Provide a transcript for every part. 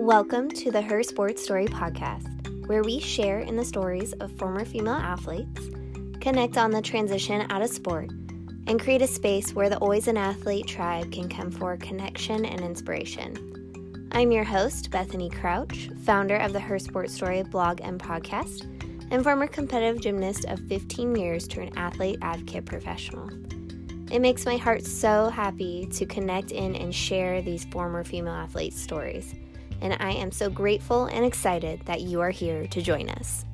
Welcome to the Her Sports Story podcast, where we share in the stories of former female athletes, connect on the transition out of sport, and create a space where the Always an Athlete tribe can come for connection and inspiration. I'm your host, Bethany Crouch, founder of the Her Sports Story blog and podcast, and former competitive gymnast of 15 years turned athlete advocate professional. It makes my heart so happy to connect in and share these former female athletes' stories and I am so grateful and excited that you are here to join us.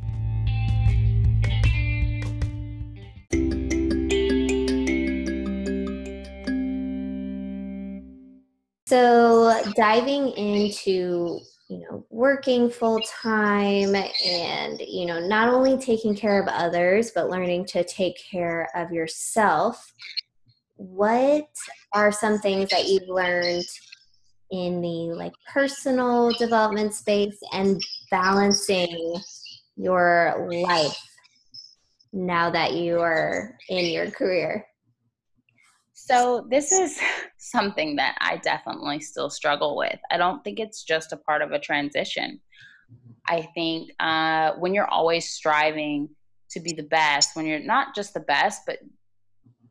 So, diving into you know working full time and you know not only taking care of others but learning to take care of yourself what are some things that you've learned in the like personal development space and balancing your life now that you are in your career? So, this is something that I definitely still struggle with. I don't think it's just a part of a transition. I think uh, when you're always striving to be the best, when you're not just the best, but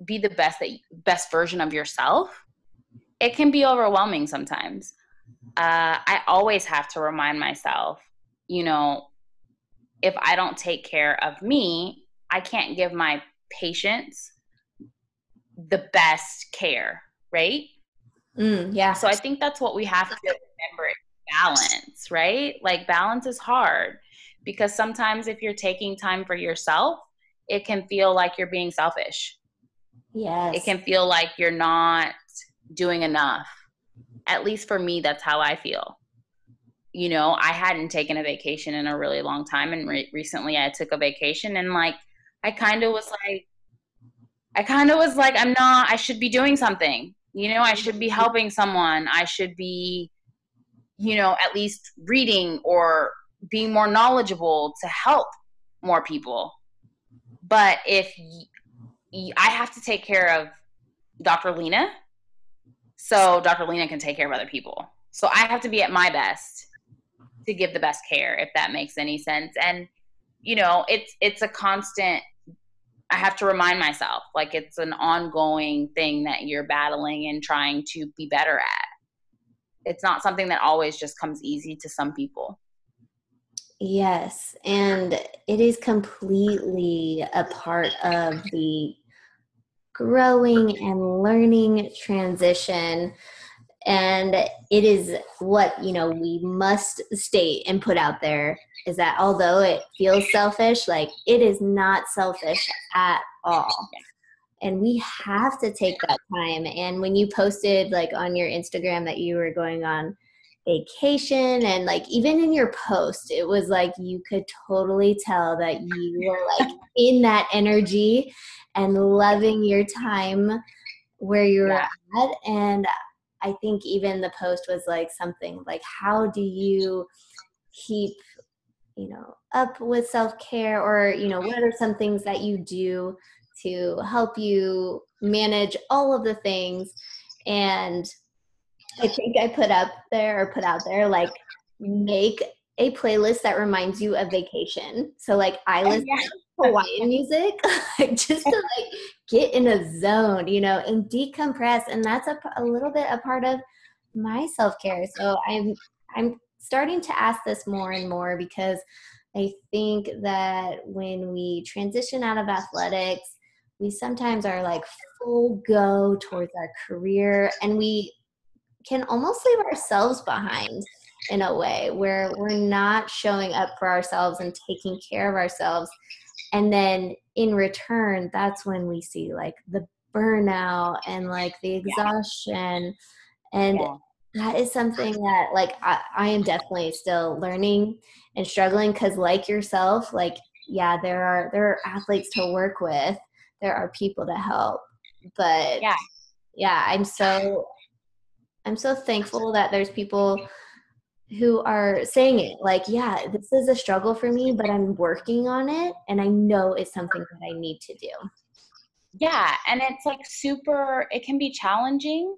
be the best that best version of yourself, it can be overwhelming sometimes. Uh, I always have to remind myself, you know, if I don't take care of me, I can't give my patients the best care, right? Mm, yeah. So I think that's what we have to remember balance, right? Like balance is hard because sometimes if you're taking time for yourself, it can feel like you're being selfish. Yes. It can feel like you're not doing enough. At least for me, that's how I feel. You know, I hadn't taken a vacation in a really long time, and re- recently I took a vacation, and like, I kind of was like, I kind of was like, I'm not, I should be doing something. You know, I should be helping someone. I should be, you know, at least reading or being more knowledgeable to help more people. But if y- y- I have to take care of Dr. Lena so Dr. Lena can take care of other people. So I have to be at my best to give the best care, if that makes any sense. And you know, it's it's a constant. I have to remind myself, like it's an ongoing thing that you're battling and trying to be better at. It's not something that always just comes easy to some people. Yes, and it is completely a part of the growing and learning transition. And it is what you know we must state and put out there is that although it feels selfish like it is not selfish at all. And we have to take that time. And when you posted like on your instagram that you were going on vacation and like even in your post it was like you could totally tell that you were like in that energy and loving your time where you're yeah. at. And I think even the post was like something like, how do you keep, you know, up with self care? Or, you know, what are some things that you do to help you manage all of the things? And I think I put up there or put out there like, make a playlist that reminds you of vacation. So like I oh, listen yeah. Hawaiian music, like just to like get in a zone, you know, and decompress. And that's a, a little bit a part of my self care. So I'm I'm starting to ask this more and more because I think that when we transition out of athletics, we sometimes are like full go towards our career and we can almost leave ourselves behind in a way where we're not showing up for ourselves and taking care of ourselves. And then in return that's when we see like the burnout and like the exhaustion. Yeah. and yeah. that is something that like I, I am definitely still learning and struggling because like yourself like yeah there are there are athletes to work with. There are people to help. But yeah. yeah i'm so i'm so thankful that there's people who are saying it like, yeah, this is a struggle for me, but I'm working on it and I know it's something that I need to do. Yeah, and it's like super, it can be challenging,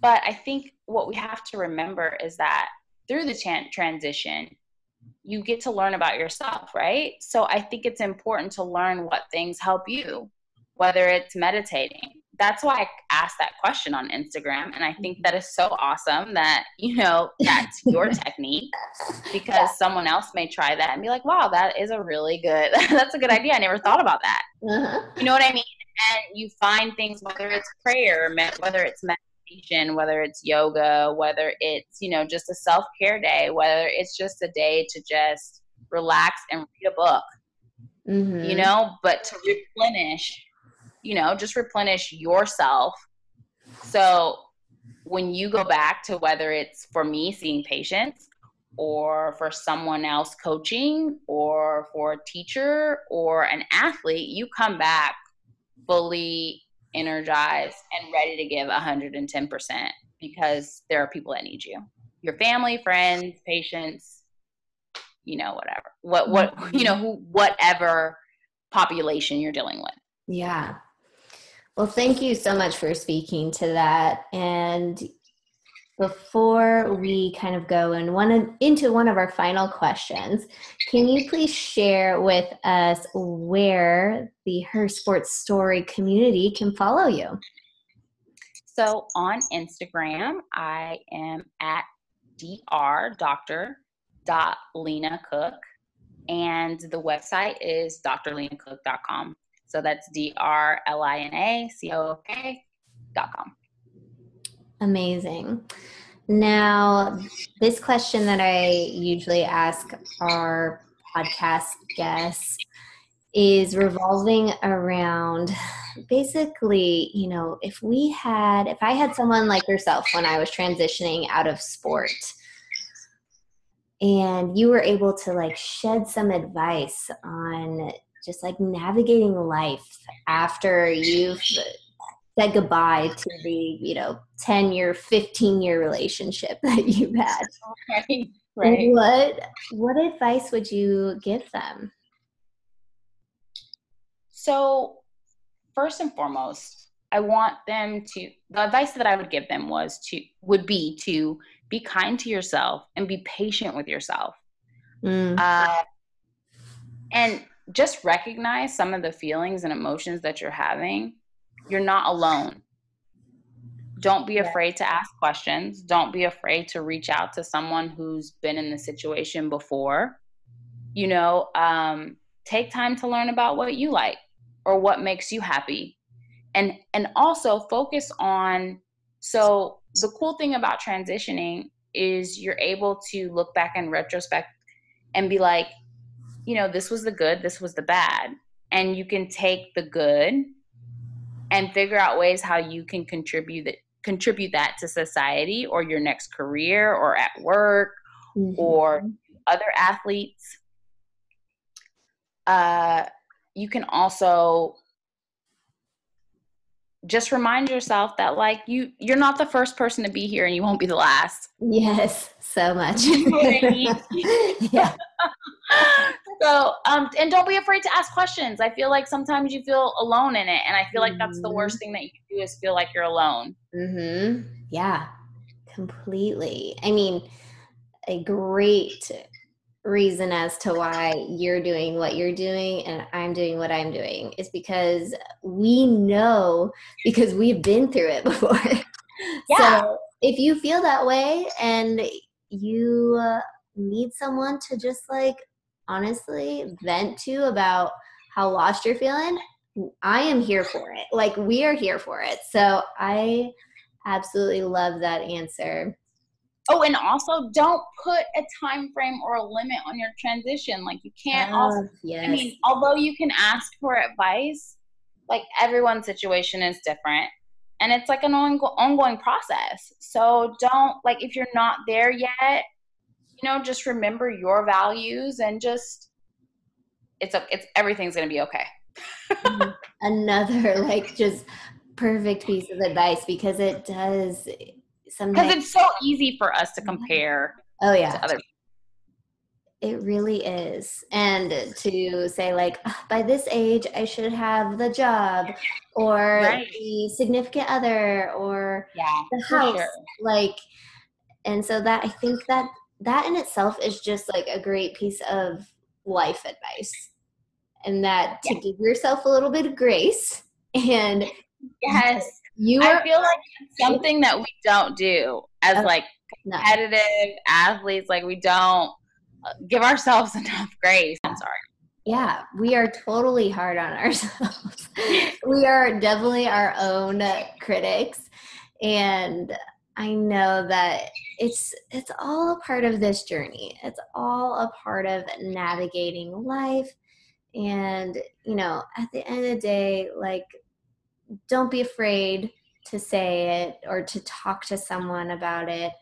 but I think what we have to remember is that through the transition, you get to learn about yourself, right? So I think it's important to learn what things help you, whether it's meditating. That's why I asked that question on Instagram. And I think that is so awesome that, you know, that's your technique because yeah. someone else may try that and be like, wow, that is a really good, that's a good idea. I never thought about that. Uh-huh. You know what I mean? And you find things, whether it's prayer, whether it's meditation, meditation, whether it's yoga, whether it's, you know, just a self care day, whether it's just a day to just relax and read a book, mm-hmm. you know, but to replenish, you know, just replenish yourself. So when you go back to whether it's for me seeing patients or for someone else coaching or for a teacher or an athlete, you come back fully energized, and ready to give 110% because there are people that need you. Your family, friends, patients, you know, whatever. What what you know, who whatever population you're dealing with. Yeah. Well, thank you so much for speaking to that. And before we kind of go and one of, into one of our final questions, can you please share with us where the Her Sports Story community can follow you? So on Instagram, I am at dr doctor lena cook and the website is drlenacook.com so that's D R L I N A C O K dot com Amazing. Now, this question that I usually ask our podcast guests is revolving around basically, you know, if we had, if I had someone like yourself when I was transitioning out of sport and you were able to like shed some advice on just like navigating life after you've said goodbye to the you know 10 year 15 year relationship that you've had right, right. what what advice would you give them so first and foremost i want them to the advice that i would give them was to would be to be kind to yourself and be patient with yourself mm. uh, and just recognize some of the feelings and emotions that you're having you're not alone. Don't be afraid to ask questions. Don't be afraid to reach out to someone who's been in the situation before. You know, um, take time to learn about what you like or what makes you happy. And and also focus on so the cool thing about transitioning is you're able to look back in retrospect and be like, you know, this was the good, this was the bad. And you can take the good and figure out ways how you can contribute that contribute that to society or your next career or at work mm-hmm. or other athletes. Uh, you can also just remind yourself that like you you're not the first person to be here and you won't be the last. Yes so much. Yeah so um and don't be afraid to ask questions i feel like sometimes you feel alone in it and i feel like that's the worst mm-hmm. thing that you can do is feel like you're alone mm-hmm yeah completely i mean a great reason as to why you're doing what you're doing and I'm doing what I'm doing is because we know because we've been through it before. Yeah. So if you feel that way and you uh, need someone to just like honestly vent to about how lost you're feeling, I am here for it. Like we are here for it. So I absolutely love that answer. Oh, and also don't put a time frame or a limit on your transition. Like you can't also yes. I mean, although you can ask for advice, like everyone's situation is different. And it's like an ongoing process. So don't like if you're not there yet, you know, just remember your values and just it's a, it's everything's to be okay. Mm-hmm. Another like just perfect piece of advice because it does sometimes because it's so easy for us to mm-hmm. compare. Oh yeah. To other it really is. And to say, like, by this age, I should have the job or right. the significant other or yeah, the house. Sure. Like, and so that I think that that in itself is just like a great piece of life advice. And that to give yourself a little bit of grace and yes, you are, I feel like something that we don't do as uh, like competitive no. athletes. Like we don't uh, give ourselves enough grace. I'm sorry. Yeah, we are totally hard on ourselves. we are definitely our own critics. And I know that it's it's all a part of this journey. It's all a part of navigating life. And, you know, at the end of the day, like don't be afraid to say it or to talk to someone about it.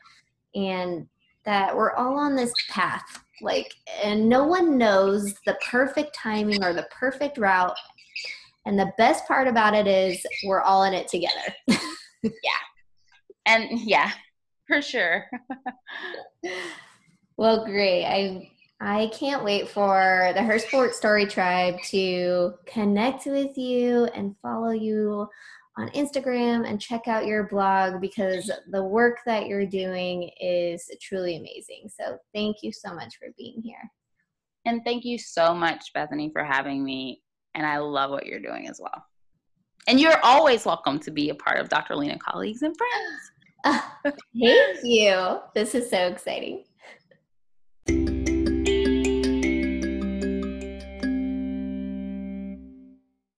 And that we're all on this path like and no one knows the perfect timing or the perfect route and the best part about it is we're all in it together yeah and yeah for sure well great i i can't wait for the her sport story tribe to connect with you and follow you on Instagram and check out your blog because the work that you're doing is truly amazing. So thank you so much for being here. And thank you so much, Bethany, for having me. And I love what you're doing as well. And you're always welcome to be a part of Dr. Lena Colleagues and Friends. thank you. This is so exciting.